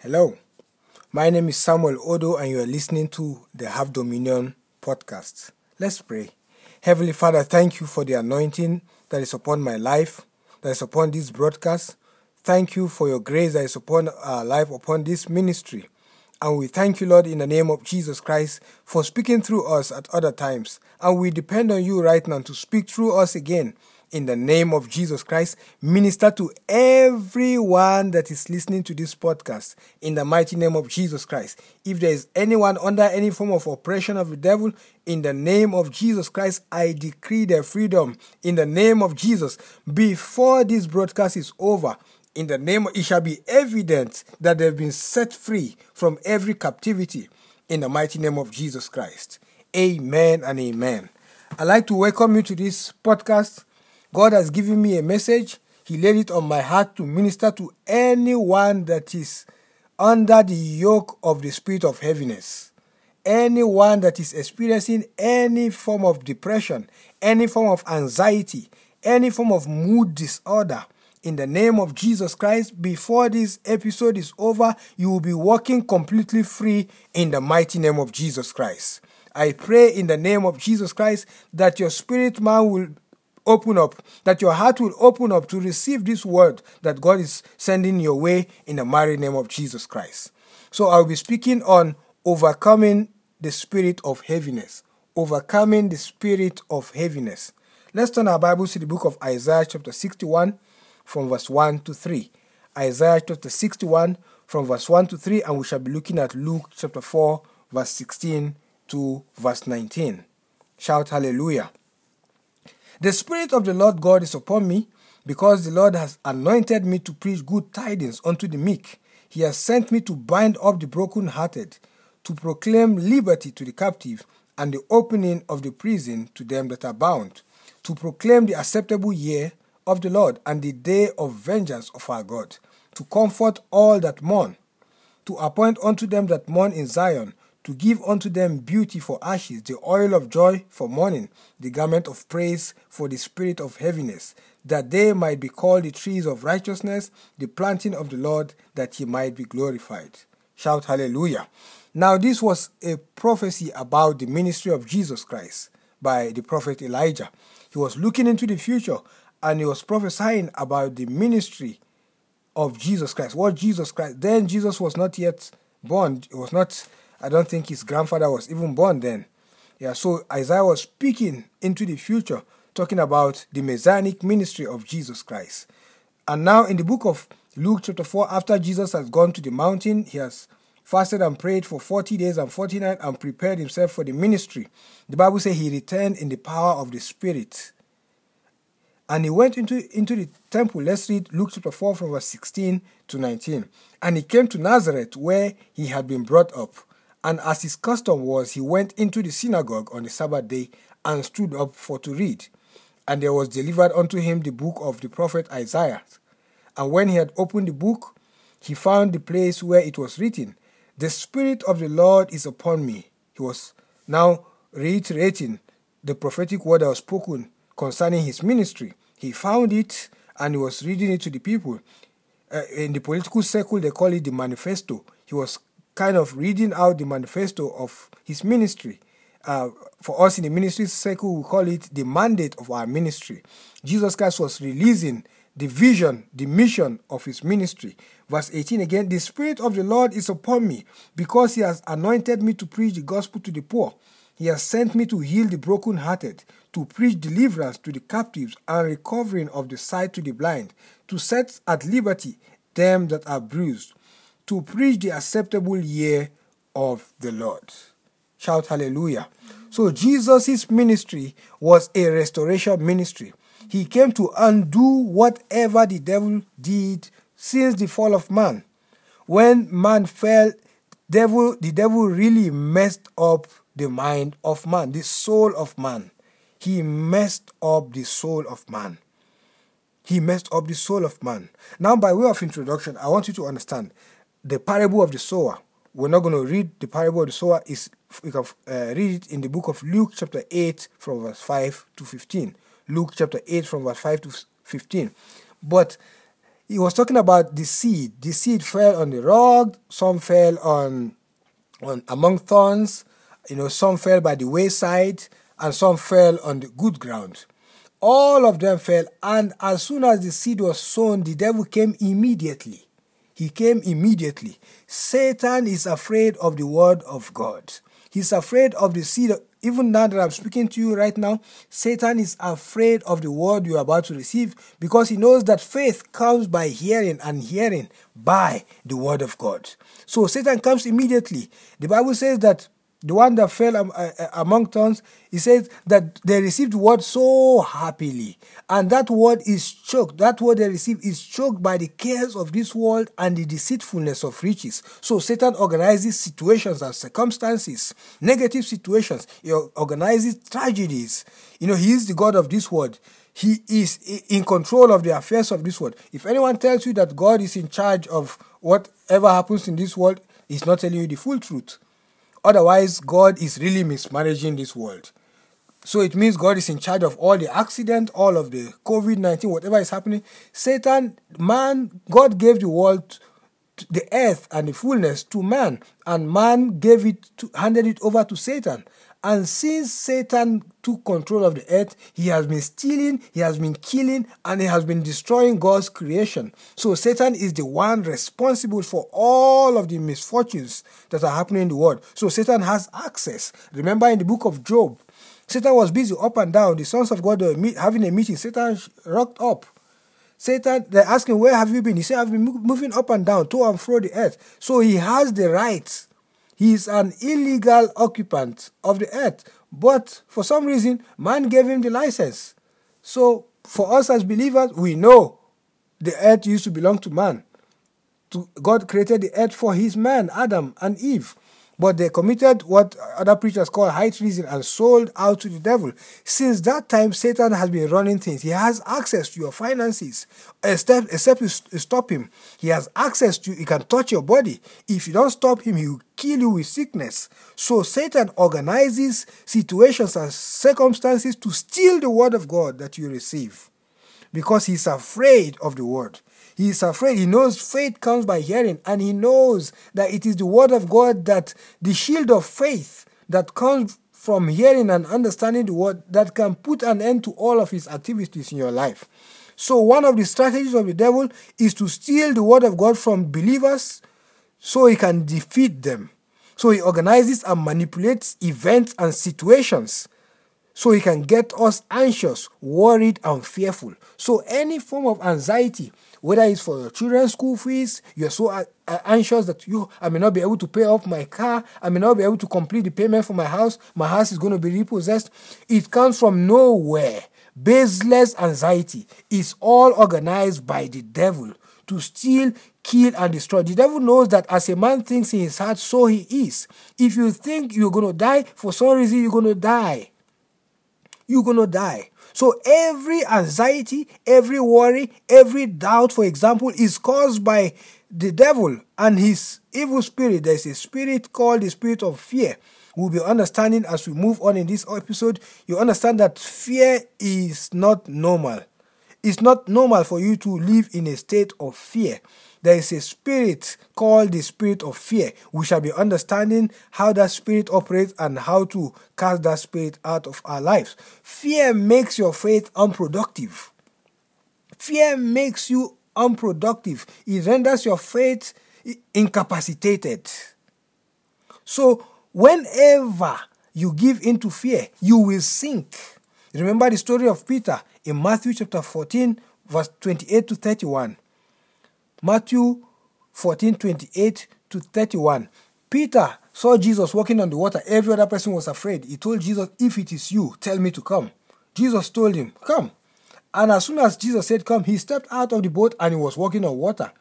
Hello, my name is Samuel Odo, and you are listening to the Have Dominion podcast. Let's pray. Heavenly Father, thank you for the anointing that is upon my life, that is upon this broadcast. Thank you for your grace that is upon our life, upon this ministry. And we thank you, Lord, in the name of Jesus Christ, for speaking through us at other times. And we depend on you right now to speak through us again in the name of Jesus Christ, minister to everyone that is listening to this podcast in the mighty name of Jesus Christ. If there is anyone under any form of oppression of the devil, in the name of Jesus Christ, I decree their freedom in the name of Jesus. Before this broadcast is over, in the name, it shall be evident that they've been set free from every captivity in the mighty name of Jesus Christ. Amen and amen. I'd like to welcome you to this podcast God has given me a message. He laid it on my heart to minister to anyone that is under the yoke of the spirit of heaviness. Anyone that is experiencing any form of depression, any form of anxiety, any form of mood disorder. In the name of Jesus Christ, before this episode is over, you will be walking completely free in the mighty name of Jesus Christ. I pray in the name of Jesus Christ that your spirit man will open up, that your heart will open up to receive this word that God is sending your way in the mighty name of Jesus Christ. So I'll be speaking on overcoming the spirit of heaviness. Overcoming the spirit of heaviness. Let's turn our Bibles to the book of Isaiah, chapter 61, from verse 1 to 3. Isaiah chapter 61, from verse 1 to 3, and we shall be looking at Luke chapter 4, verse 16 to verse 19. Shout hallelujah. The Spirit of the Lord God is upon me, because the Lord has anointed me to preach good tidings unto the meek. He has sent me to bind up the brokenhearted, to proclaim liberty to the captive, and the opening of the prison to them that are bound, to proclaim the acceptable year of the Lord and the day of vengeance of our God, to comfort all that mourn, to appoint unto them that mourn in Zion, to give unto them beauty for ashes, the oil of joy for mourning, the garment of praise for the spirit of heaviness, that they might be called the trees of righteousness, the planting of the Lord, that he might be glorified. Shout hallelujah. Now, this was a prophecy about the ministry of Jesus Christ by the prophet Elijah. He was looking into the future and he was prophesying about the ministry of Jesus Christ. What Jesus Christ, then Jesus was not yet born, it was not I don't think his grandfather was even born then. Yeah, so Isaiah was speaking into the future, talking about the messianic ministry of Jesus Christ. And now in the book of Luke chapter 4, after Jesus has gone to the mountain, he has fasted and prayed for 40 days and 40 nights and prepared himself for the ministry. The Bible says he returned in the power of the Spirit. And he went into, into the temple. Let's read Luke chapter 4 from verse 16 to 19. And he came to Nazareth where he had been brought up. And as his custom was, he went into the synagogue on the Sabbath day and stood up for to read. And there was delivered unto him the book of the prophet Isaiah. And when he had opened the book, he found the place where it was written, The Spirit of the Lord is upon me. He was now reiterating the prophetic word that was spoken concerning his ministry. He found it and he was reading it to the people. Uh, in the political circle, they call it the manifesto. He was kind of reading out the manifesto of his ministry. Uh, for us in the ministry circle, we call it the mandate of our ministry. Jesus Christ was releasing the vision, the mission of his ministry. Verse 18 again, the Spirit of the Lord is upon me because he has anointed me to preach the gospel to the poor. He has sent me to heal the brokenhearted, to preach deliverance to the captives and recovering of the sight to the blind, to set at liberty them that are bruised, to preach the acceptable year of the Lord. Shout hallelujah. So Jesus' ministry was a restoration ministry. He came to undo whatever the devil did since the fall of man. When man fell, devil the devil really messed up the mind of man, the soul of man. He messed up the soul of man. He messed up the soul of man. Now, by way of introduction, I want you to understand the parable of the sower. We're not going to read the parable of the sower. Is we can uh, read it in the book of Luke, chapter 8, from verse 5 to 15. Luke chapter 8, from verse 5 to 15. But he was talking about the seed. The seed fell on the rock, some fell on, on among thorns, you know, some fell by the wayside, and some fell on the good ground. All of them fell, and as soon as the seed was sown, the devil came immediately. He came immediately. Satan is afraid of the word of God. He's afraid of the seed. Even now that I'm speaking to you right now, Satan is afraid of the word you're about to receive because he knows that faith comes by hearing and hearing by the word of God. So Satan comes immediately. The Bible says that the one that fell uh, uh, among thorns, he says that they received word so happily. And that word is choked. That word they received is choked by the cares of this world and the deceitfulness of riches. So Satan organizes situations and circumstances, negative situations. He organizes tragedies. You know, he is the God of this world. He is in control of the affairs of this world. If anyone tells you that God is in charge of whatever happens in this world, he's not telling you the full truth. Otherwise, God is really mismanaging this world. So it means God is in charge of all the accident, all of the COVID 19, whatever is happening. Satan, man, God gave the world, the earth and the fullness to man, and man gave it, to, handed it over to Satan. And since Satan took control of the earth, he has been stealing, he has been killing, and he has been destroying God's creation. So Satan is the one responsible for all of the misfortunes that are happening in the world. So Satan has access. Remember in the book of Job, Satan was busy up and down. The sons of God were having a meeting. Satan rocked up. Satan, they're asking, Where have you been? He said, I've been moving up and down, to and fro the earth. So he has the right he is an illegal occupant of the earth, but for some reason, man gave him the license. So, for us as believers, we know the earth used to belong to man. God created the earth for his man, Adam and Eve. But they committed what other preachers call high treason and sold out to the devil. Since that time, Satan has been running things. He has access to your finances, except, except you stop him. He has access to, he can touch your body. If you don't stop him, he will kill you with sickness. So Satan organizes situations and circumstances to steal the word of God that you receive because he's afraid of the word. He is afraid. He knows faith comes by hearing, and he knows that it is the word of God that the shield of faith that comes from hearing and understanding the word that can put an end to all of his activities in your life. So, one of the strategies of the devil is to steal the word of God from believers so he can defeat them. So, he organizes and manipulates events and situations so he can get us anxious, worried, and fearful. So, any form of anxiety whether it's for your children's school fees, you're so anxious that you, I may not be able to pay off my car, I may not be able to complete the payment for my house, my house is going to be repossessed. It comes from nowhere. Baseless anxiety is all organized by the devil to steal, kill, and destroy. The devil knows that as a man thinks in his heart, so he is. If you think you're going to die, for some reason, you're going to die. You're going to die. So every anxiety, every worry, every doubt, for example, is caused by the devil and his evil spirit. There's a spirit called the spirit of fear. We'll be understanding as we move on in this episode. You understand that fear is not normal. It's not normal for you to live in a state of fear there is a spirit called the spirit of fear. We shall be understanding how that spirit operates and how to cast that spirit out of our lives. Fear makes your faith unproductive. Fear makes you unproductive. It renders your faith incapacitated. So, whenever you give into fear, you will sink. Remember the story of Peter in Matthew chapter 14, verse 28 to 31. Matthew 14 28 to 31. Peter saw Jesus walking on the water. Every other person was afraid. He told Jesus, If it is you, tell me to come. Jesus told him, Come. And as soon as Jesus said, Come, he stepped out of the boat and he was walking on water.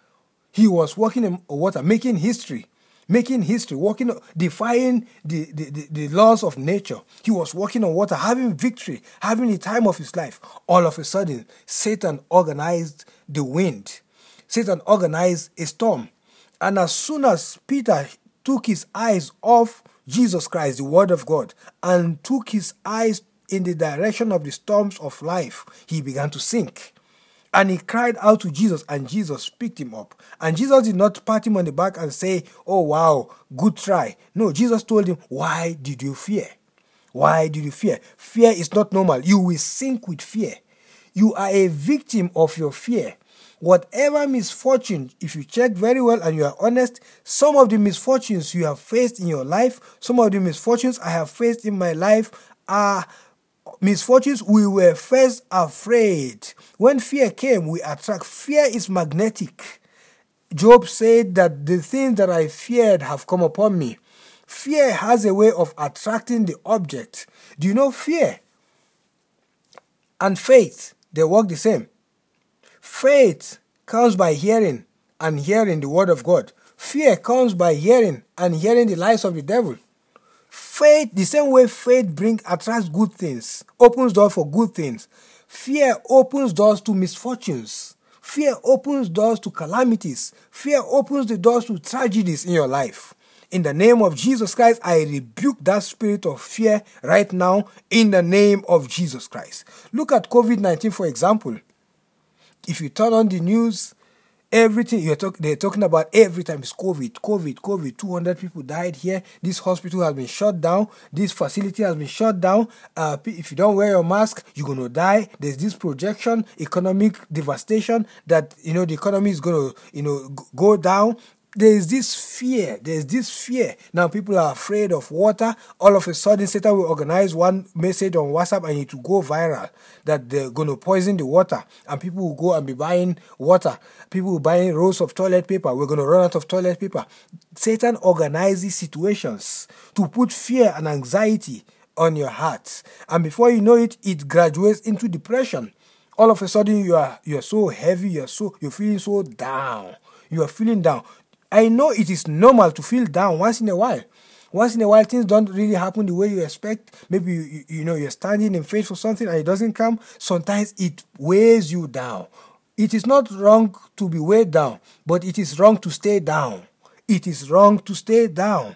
He was walking on water, making history, making history, walking, defying the, the, the, the laws of nature. He was walking on water, having victory, having the time of his life. All of a sudden, Satan organized the wind Satan organized a storm. And as soon as Peter took his eyes off Jesus Christ, the Word of God, and took his eyes in the direction of the storms of life, he began to sink. And he cried out to Jesus, and Jesus picked him up. And Jesus did not pat him on the back and say, Oh, wow, good try. No, Jesus told him, Why did you fear? Why did you fear? Fear is not normal. You will sink with fear. You are a victim of your fear. Whatever misfortune, if you check very well and you are honest, some of the misfortunes you have faced in your life, some of the misfortunes I have faced in my life are misfortunes we were first afraid. When fear came, we attract. Fear is magnetic. Job said that the things that I feared have come upon me. Fear has a way of attracting the object. Do you know fear and faith? They work the same. Faith comes by hearing and hearing the word of God. Fear comes by hearing and hearing the lies of the devil. Faith, the same way faith brings attracts good things, opens doors for good things. Fear opens doors to misfortunes. Fear opens doors to calamities. Fear opens the doors to tragedies in your life. In the name of Jesus Christ, I rebuke that spirit of fear right now in the name of Jesus Christ. Look at COVID 19, for example. If you turn on the news, everything you're talk, they're talking about every time is COVID, COVID, COVID. 200 people died here. This hospital has been shut down. This facility has been shut down. Uh, if you don't wear your mask, you're gonna die. There's this projection, economic devastation that you know the economy is gonna you know go down there's this fear. There's this fear. Now people are afraid of water. All of a sudden, Satan will organize one message on WhatsApp and it will go viral that they're going to poison the water, and people will go and be buying water. People will buy rolls of toilet paper. We're going to run out of toilet paper. Satan organizes situations to put fear and anxiety on your heart, and before you know it, it graduates into depression. All of a sudden, you are you are so heavy. You're so you're feeling so down. You are feeling down I know it is normal to feel down once in a while. Once in a while, things don't really happen the way you expect. Maybe you, you know you're standing in faith for something and it doesn't come. Sometimes it weighs you down. It is not wrong to be weighed down, but it is wrong to stay down. It is wrong to stay down.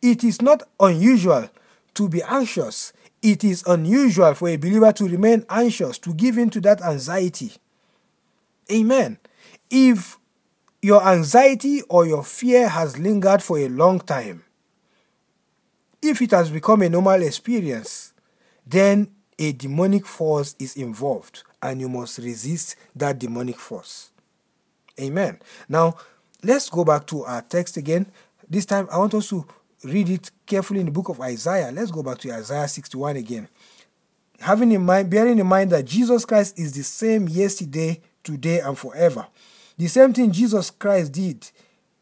It is not unusual to be anxious. It is unusual for a believer to remain anxious, to give in to that anxiety. Amen. If your anxiety or your fear has lingered for a long time. If it has become a normal experience, then a demonic force is involved and you must resist that demonic force. Amen. Now, let's go back to our text again. This time, I want us to read it carefully in the book of Isaiah. Let's go back to Isaiah 61 again. Having in mind, bearing in mind that Jesus Christ is the same yesterday, today, and forever. The same thing Jesus Christ did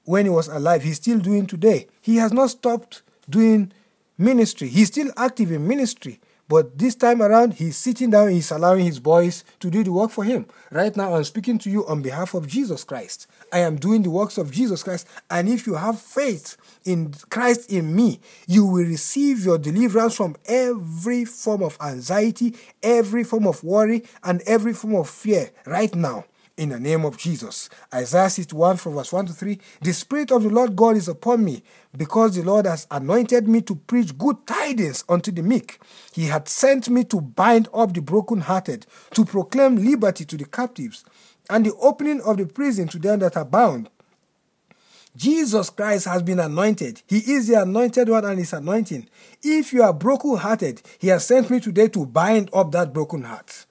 when he was alive, he's still doing today. He has not stopped doing ministry. He's still active in ministry. But this time around, he's sitting down, he's allowing his boys to do the work for him. Right now, I'm speaking to you on behalf of Jesus Christ. I am doing the works of Jesus Christ. And if you have faith in Christ in me, you will receive your deliverance from every form of anxiety, every form of worry, and every form of fear right now in the name of Jesus. Isaiah 61 from verse 1 to 3. The Spirit of the Lord God is upon me, because the Lord has anointed me to preach good tidings unto the meek. He had sent me to bind up the brokenhearted, to proclaim liberty to the captives, and the opening of the prison to them that are bound. Jesus Christ has been anointed. He is the anointed one and his anointing. If you are broken-hearted, he has sent me today to bind up that broken heart.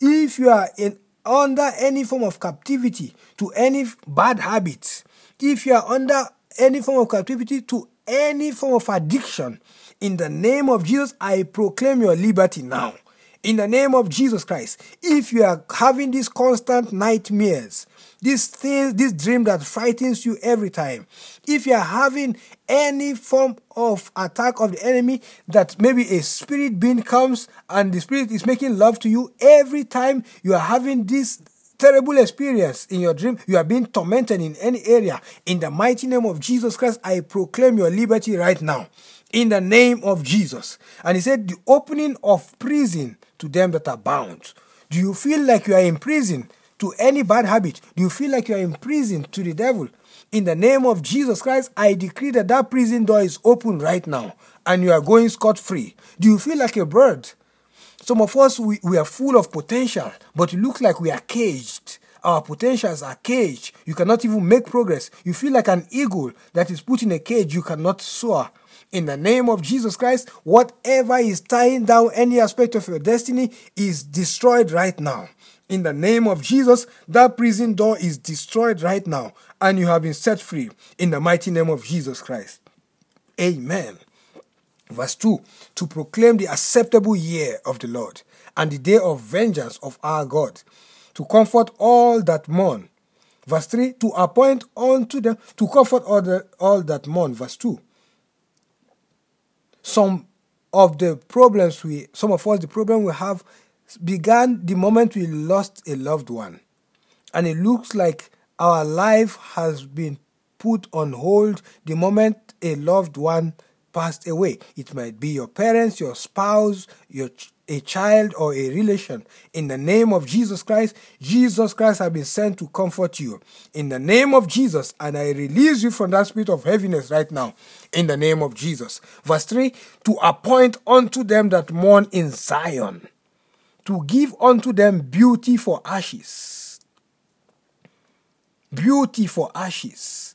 If you are in under any form of captivity to any bad habits, if you are under any form of captivity to any form of addiction, in the name of Jesus, I proclaim your liberty now. In the name of Jesus Christ, if you are having these constant nightmares, this thing, this dream that frightens you every time. If you are having any form of attack of the enemy, that maybe a spirit being comes and the spirit is making love to you every time you are having this terrible experience in your dream, you are being tormented in any area. In the mighty name of Jesus Christ, I proclaim your liberty right now. In the name of Jesus. And he said, the opening of prison to them that are bound. Do you feel like you are in prison? To any bad habit, do you feel like you are in prison to the devil? In the name of Jesus Christ, I decree that that prison door is open right now and you are going scot free. Do you feel like a bird Some of us, we, we are full of potential, but it looks like we are caged. Our potentials are caged. You cannot even make progress. You feel like an eagle that is put in a cage. You cannot soar. In the name of Jesus Christ, whatever is tying down any aspect of your destiny is destroyed right now. In the name of Jesus, that prison door is destroyed right now, and you have been set free in the mighty name of Jesus Christ. Amen. Verse 2 To proclaim the acceptable year of the Lord and the day of vengeance of our God, to comfort all that mourn. Verse 3 To appoint unto them, to comfort all, the, all that mourn. Verse 2 Some of the problems we, some of us, the problem we have began the moment we lost a loved one. And it looks like our life has been put on hold the moment a loved one passed away. It might be your parents, your spouse, your a child or a relation. In the name of Jesus Christ, Jesus Christ has been sent to comfort you. In the name of Jesus, and I release you from that spirit of heaviness right now. In the name of Jesus. Verse 3 To appoint unto them that mourn in Zion to give unto them beauty for ashes. Beauty for ashes.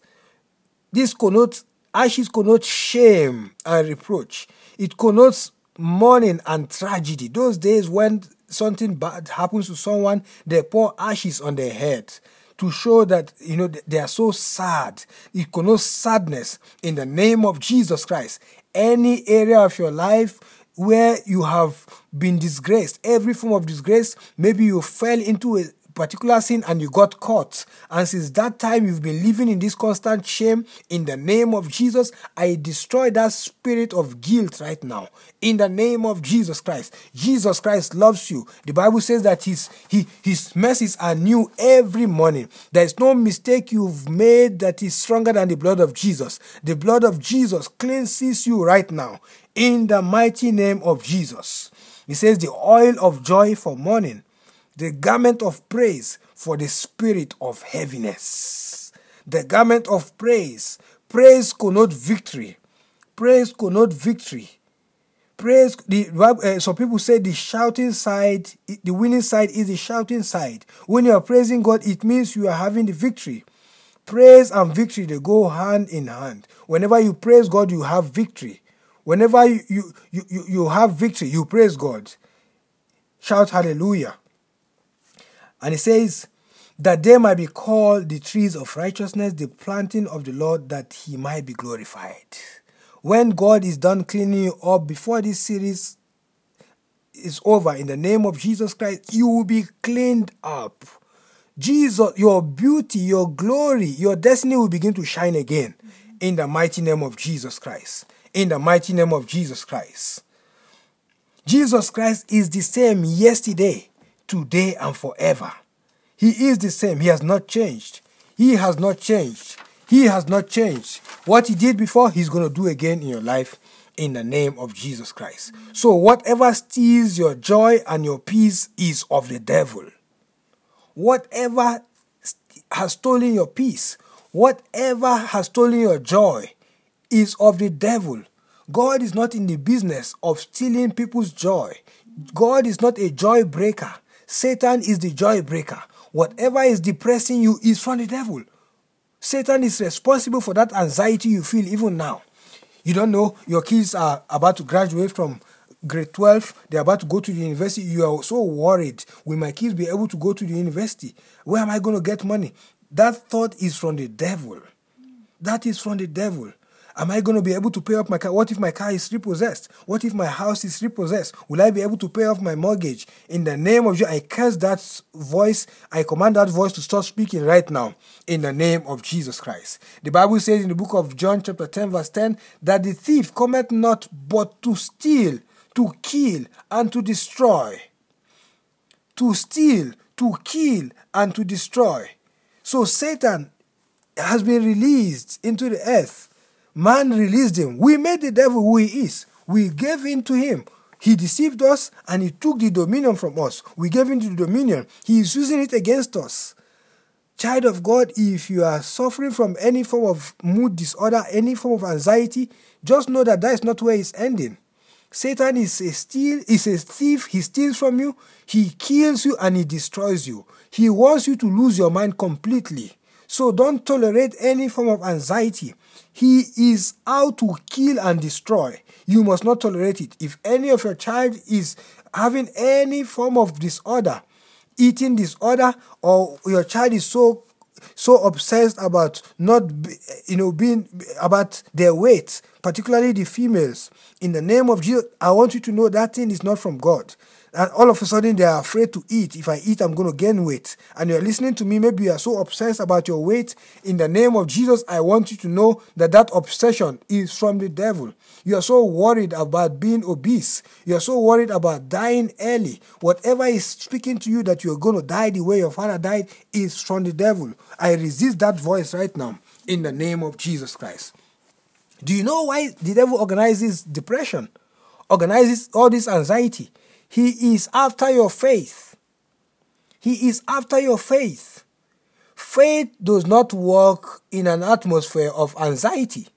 This connotes, ashes connotes shame and reproach. It connotes mourning and tragedy. Those days when something bad happens to someone, they pour ashes on their head to show that you know they are so sad. It connotes sadness in the name of Jesus Christ. Any area of your life where you have been disgraced, every form of disgrace, maybe you fell into a particular sin and you got caught. And since that time, you've been living in this constant shame. In the name of Jesus, I destroy that spirit of guilt right now. In the name of Jesus Christ. Jesus Christ loves you. The Bible says that his, he, his mercies are new every morning. There is no mistake you've made that is stronger than the blood of Jesus. The blood of Jesus cleanses you right now. In the mighty name of Jesus. He says, the oil of joy for mourning the garment of praise for the spirit of heaviness. The garment of praise. Praise connotes victory. Praise connotes victory. Praise, the, uh, some people say the shouting side, the winning side is the shouting side. When you are praising God, it means you are having the victory. Praise and victory, they go hand in hand. Whenever you praise God, you have victory. Whenever you, you, you, you have victory, you praise God. Shout hallelujah. And he says, that they might be called the trees of righteousness, the planting of the Lord, that he might be glorified. When God is done cleaning you up, before this series is over, in the name of Jesus Christ, you will be cleaned up. Jesus, your beauty, your glory, your destiny will begin to shine again in the mighty name of Jesus Christ. In the mighty name of Jesus Christ. Jesus Christ is the same yesterday, today and forever. He is the same. He has not changed. He has not changed. He has not changed. What he did before, he's going to do again in your life in the name of Jesus Christ. So, whatever steals your joy and your peace is of the devil. Whatever has stolen your peace, whatever has stolen your joy is of the devil. God is not in the business of stealing people's joy. God is not a joy breaker. Satan is the joy breaker. Whatever is depressing you is from the devil. Satan is responsible for that anxiety you feel even now. You don't know your kids are about to graduate from grade 12, they're about to go to the university. You are so worried. Will my kids be able to go to the university? Where am I going to get money? That thought is from the devil. That is from the devil. Am I going to be able to pay off my car? What if my car is repossessed? What if my house is repossessed? Will I be able to pay off my mortgage? In the name of Jesus, I curse that voice. I command that voice to stop speaking right now. In the name of Jesus Christ. The Bible says in the book of John, chapter 10, verse 10, that the thief cometh not but to steal, to kill, and to destroy. To steal, to kill, and to destroy. So Satan has been released into the earth Man released him. We made the devil who he is. We gave in to him. He deceived us and he took the dominion from us. We gave him the dominion. He is using it against us. Child of God, if you are suffering from any form of mood disorder, any form of anxiety, just know that that is not where it's ending. Satan is a steal, is a thief. He steals from you, he kills you, and he destroys you. He wants you to lose your mind completely. So don't tolerate any form of anxiety. He is out to kill and destroy. You must not tolerate it. If any of your child is having any form of disorder, eating disorder, or your child is so so obsessed about not you know being about their weight particularly the females in the name of jesus i want you to know that thing is not from god and all of a sudden they are afraid to eat. If I eat, I'm going to gain weight. And you're listening to me, maybe you are so obsessed about your weight. In the name of Jesus, I want you to know that that obsession is from the devil. You are so worried about being obese. You are so worried about dying early. Whatever is speaking to you that you are going to die the way your father died is from the devil. I resist that voice right now in the name of Jesus Christ. Do you know why the devil organizes depression? Organizes all this anxiety? He is after your faith. He is after your faith. Faith does not work in an atmosphere of anxiety.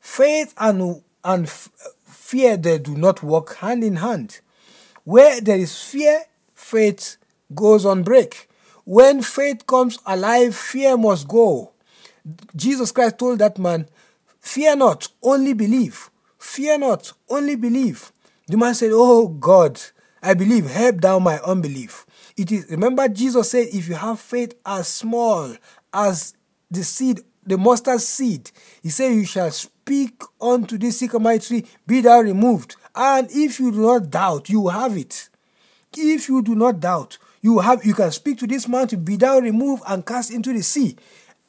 Faith and, and fear they do not work hand in hand. Where there is fear, faith goes on break. When faith comes alive, fear must go. Jesus Christ told that man, Fear not, only believe. Fear not, only believe. The man said, Oh God, I believe, help down my unbelief. It is remember Jesus said, if you have faith as small as the seed, the mustard seed, he said, you shall speak unto this sycamore tree, be thou removed. And if you do not doubt, you have it. If you do not doubt, you have you can speak to this mountain, be thou removed and cast into the sea.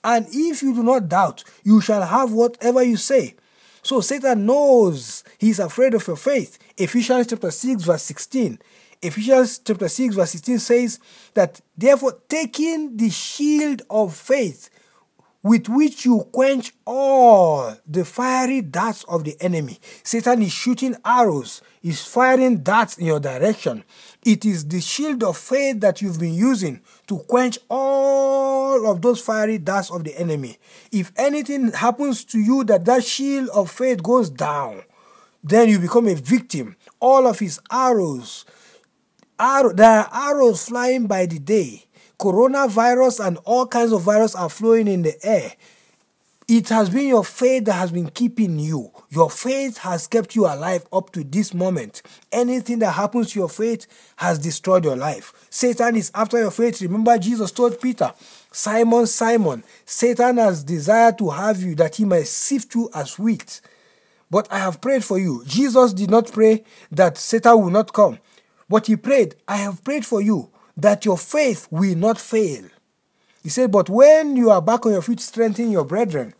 And if you do not doubt, you shall have whatever you say. So Satan knows he's afraid of your faith. Ephesians chapter 6, verse 16. Ephesians chapter 6, verse 16 says that therefore taking the shield of faith with which you quench all the fiery darts of the enemy. Satan is shooting arrows, is firing darts in your direction. It is the shield of faith that you've been using to quench all of those fiery darts of the enemy. If anything happens to you that that shield of faith goes down, then you become a victim. All of his arrows, arrow, there are arrows flying by the day coronavirus and all kinds of virus are flowing in the air. It has been your faith that has been keeping you. Your faith has kept you alive up to this moment. Anything that happens to your faith has destroyed your life. Satan is after your faith. Remember, Jesus told Peter, Simon, Simon, Satan has desired to have you that he might sift you as wheat. But I have prayed for you. Jesus did not pray that Satan will not come, but he prayed, I have prayed for you that your faith will not fail. He said, But when you are back on your feet, strengthen your brethren.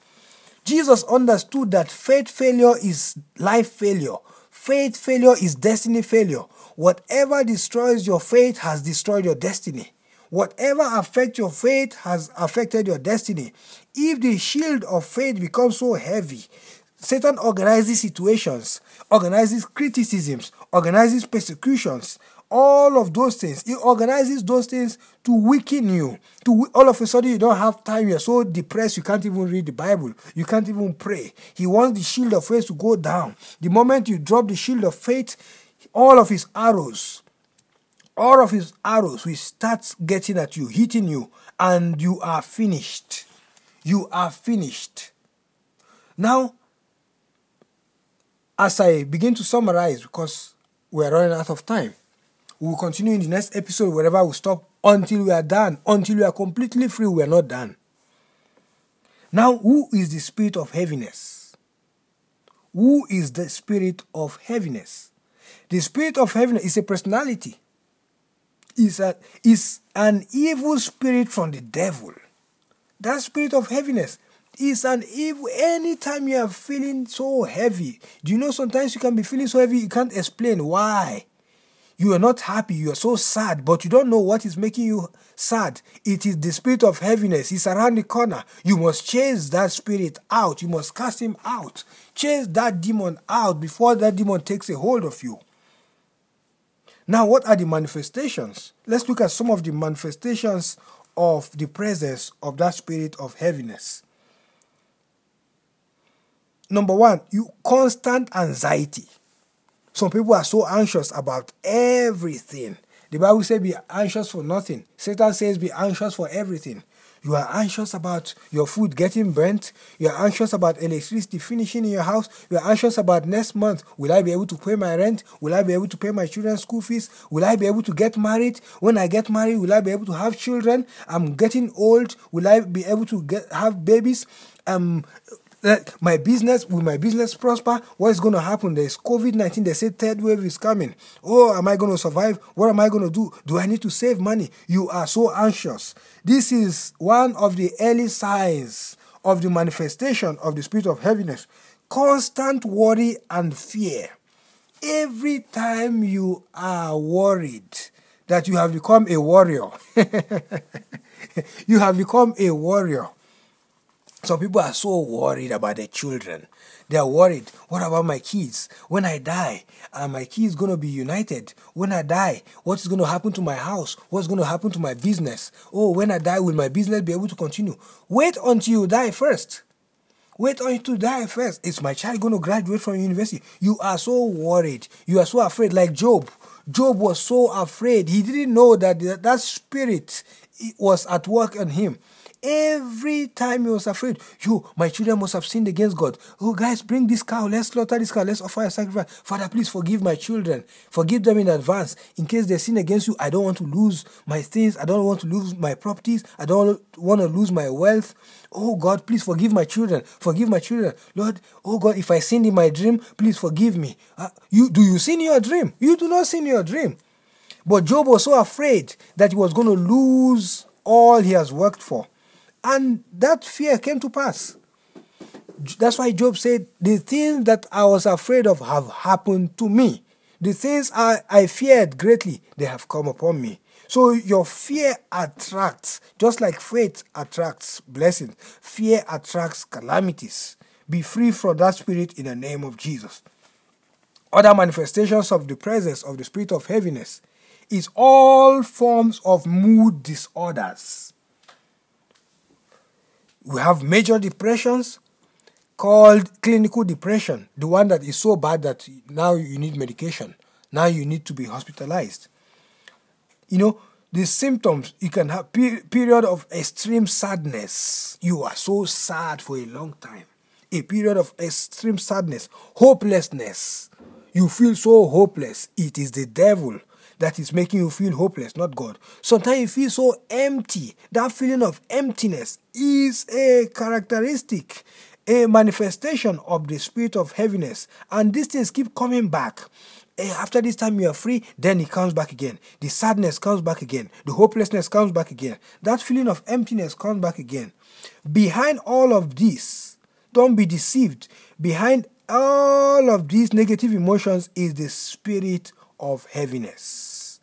Jesus understood that faith failure is life failure. Faith failure is destiny failure. Whatever destroys your faith has destroyed your destiny. Whatever affects your faith has affected your destiny. If the shield of faith becomes so heavy, Satan organizes situations, organizes criticisms, organizes persecutions, all of those things. He organizes those things to weaken you. To all of a sudden you don't have time. You're so depressed you can't even read the Bible. You can't even pray. He wants the shield of faith to go down. The moment you drop the shield of faith, all of his arrows, all of his arrows will start getting at you, hitting you, and you are finished. You are finished. Now, as I begin to summarize, because we're running out of time. We will continue in the next episode wherever we stop until we are done. Until we are completely free, we are not done. Now, who is the spirit of heaviness? Who is the spirit of heaviness? The spirit of heaviness is a personality. Is a an evil spirit from the devil. That spirit of heaviness is an evil. Anytime you are feeling so heavy, do you know sometimes you can be feeling so heavy you can't explain why? You are not happy, you are so sad, but you don't know what is making you sad. It is the spirit of heaviness. It's around the corner. You must chase that spirit out. You must cast him out. Chase that demon out before that demon takes a hold of you. Now, what are the manifestations? Let's look at some of the manifestations of the presence of that spirit of heaviness. Number one, you constant anxiety. Some people are so anxious about everything. The Bible says, Be anxious for nothing. Satan says, Be anxious for everything. You are anxious about your food getting burnt. You are anxious about electricity finishing in your house. You are anxious about next month. Will I be able to pay my rent? Will I be able to pay my children's school fees? Will I be able to get married? When I get married, will I be able to have children? I'm getting old. Will I be able to get have babies? Um, let my business will my business prosper? What is going to happen? There's covid-19 they say third wave is coming. Oh am i going to survive? What am i going to do? Do i need to save money? You are so anxious. This is one of the early signs of the manifestation of the spirit of heaviness. Constant worry and fear. Every time you are worried that you have become a warrior you have become a warrior some people are so worried about their children. They are worried. What about my kids? When I die, are my kids going to be united? When I die, what is going to happen to my house? What's going to happen to my business? Oh, when I die, will my business be able to continue? Wait until you die first. Wait until you die first. Is my child going to graduate from university? You are so worried. You are so afraid, like Job. Job was so afraid. He didn't know that that spirit was at work on him. Every time he was afraid, you, my children must have sinned against God. Oh, guys, bring this cow. Let's slaughter this cow. Let's offer a sacrifice. Father, please forgive my children. Forgive them in advance. In case they sin against you, I don't want to lose my things. I don't want to lose my properties. I don't want to lose my wealth. Oh God, please forgive my children. Forgive my children. Lord, oh God, if I sinned in my dream, please forgive me. Uh, you do you sin in your dream? You do not sin in your dream. But Job was so afraid that he was going to lose all he has worked for. And that fear came to pass. That's why Job said, The things that I was afraid of have happened to me. The things I, I feared greatly, they have come upon me. So your fear attracts, just like faith attracts blessings, fear attracts calamities. Be free from that spirit in the name of Jesus. Other manifestations of the presence of the spirit of heaviness is all forms of mood disorders we have major depressions called clinical depression, the one that is so bad that now you need medication. Now you need to be hospitalized. You know, the symptoms you can have per- period of extreme sadness. You are so sad for a long time. A period of extreme sadness, hopelessness. You feel so hopeless. It is the devil that is making you feel hopeless, not God. Sometimes you feel so empty. That feeling of emptiness is a characteristic, a manifestation of the spirit of heaviness. And these things keep coming back. Eh, after this time you are free, then it comes back again. The sadness comes back again. The hopelessness comes back again. That feeling of emptiness comes back again. Behind all of this, don't be deceived. Behind all of these negative emotions is the spirit of heaviness.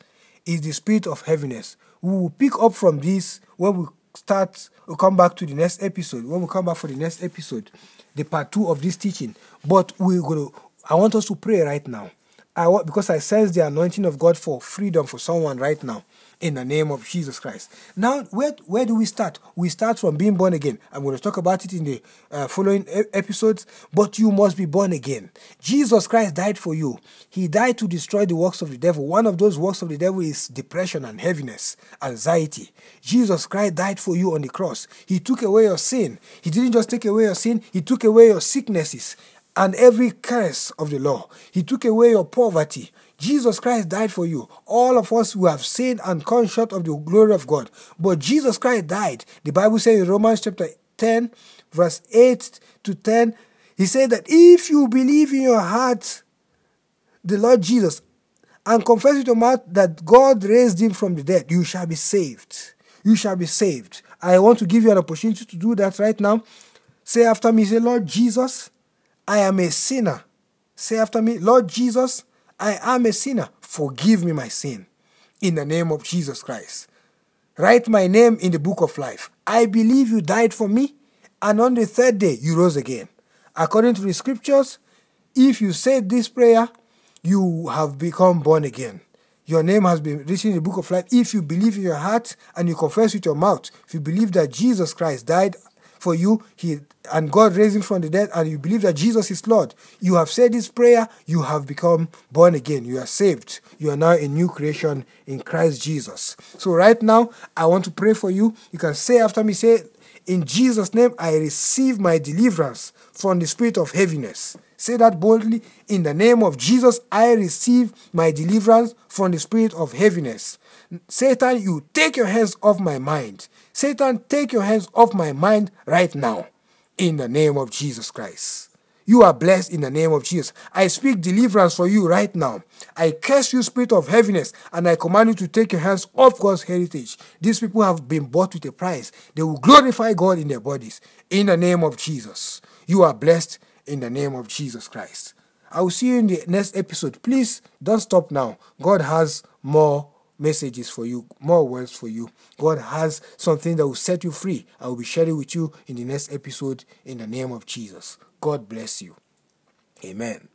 Is the spirit of heaviness. We will pick up from this when we start, we'll come back to the next episode. When we come back for the next episode, the part two of this teaching. But we're going to, I want us to pray right now. I want, because I sense the anointing of God for freedom for someone right now in the name of Jesus Christ. Now, where, where do we start? We start from being born again. I'm going to talk about it in the uh, following e- episodes, but you must be born again. Jesus Christ died for you. He died to destroy the works of the devil. One of those works of the devil is depression and heaviness, anxiety. Jesus Christ died for you on the cross. He took away your sin. He didn't just take away your sin, He took away your sicknesses and every curse of the law. He took away your poverty. Jesus Christ died for you. All of us who have sinned and come short of the glory of God. But Jesus Christ died. The Bible says in Romans chapter 10, verse 8 to 10, he said that if you believe in your heart the Lord Jesus and confess with your mouth that God raised him from the dead, you shall be saved. You shall be saved. I want to give you an opportunity to do that right now. Say after me, say, Lord Jesus, I am a sinner. Say after me, Lord Jesus, I am a sinner. Forgive me my sin. In the name of Jesus Christ. Write my name in the book of life. I believe you died for me, and on the third day you rose again. According to the scriptures, if you said this prayer, you have become born again. Your name has been written in the book of life if you believe in your heart and you confess with your mouth. If you believe that Jesus Christ died for you, he and God raised him from the dead, and you believe that Jesus is Lord, you have said this prayer, you have become born again. You are saved. You are now a new creation in Christ Jesus. So right now, I want to pray for you. You can say after me, say, in Jesus' name, I receive my deliverance from the spirit of heaviness. Say that boldly. In the name of Jesus, I receive my deliverance from the spirit of heaviness. Satan, you take your hands off my mind. Satan, take your hands off my mind right now. In the name of Jesus Christ. You are blessed in the name of Jesus. I speak deliverance for you right now. I curse you, spirit of heaviness, and I command you to take your hands off God's heritage. These people have been bought with a price. They will glorify God in their bodies. In the name of Jesus. You are blessed in the name of Jesus Christ. I will see you in the next episode. Please don't stop now. God has more messages for you, more words for you. God has something that will set you free. I will be sharing with you in the next episode in the name of Jesus. God bless you. Amen.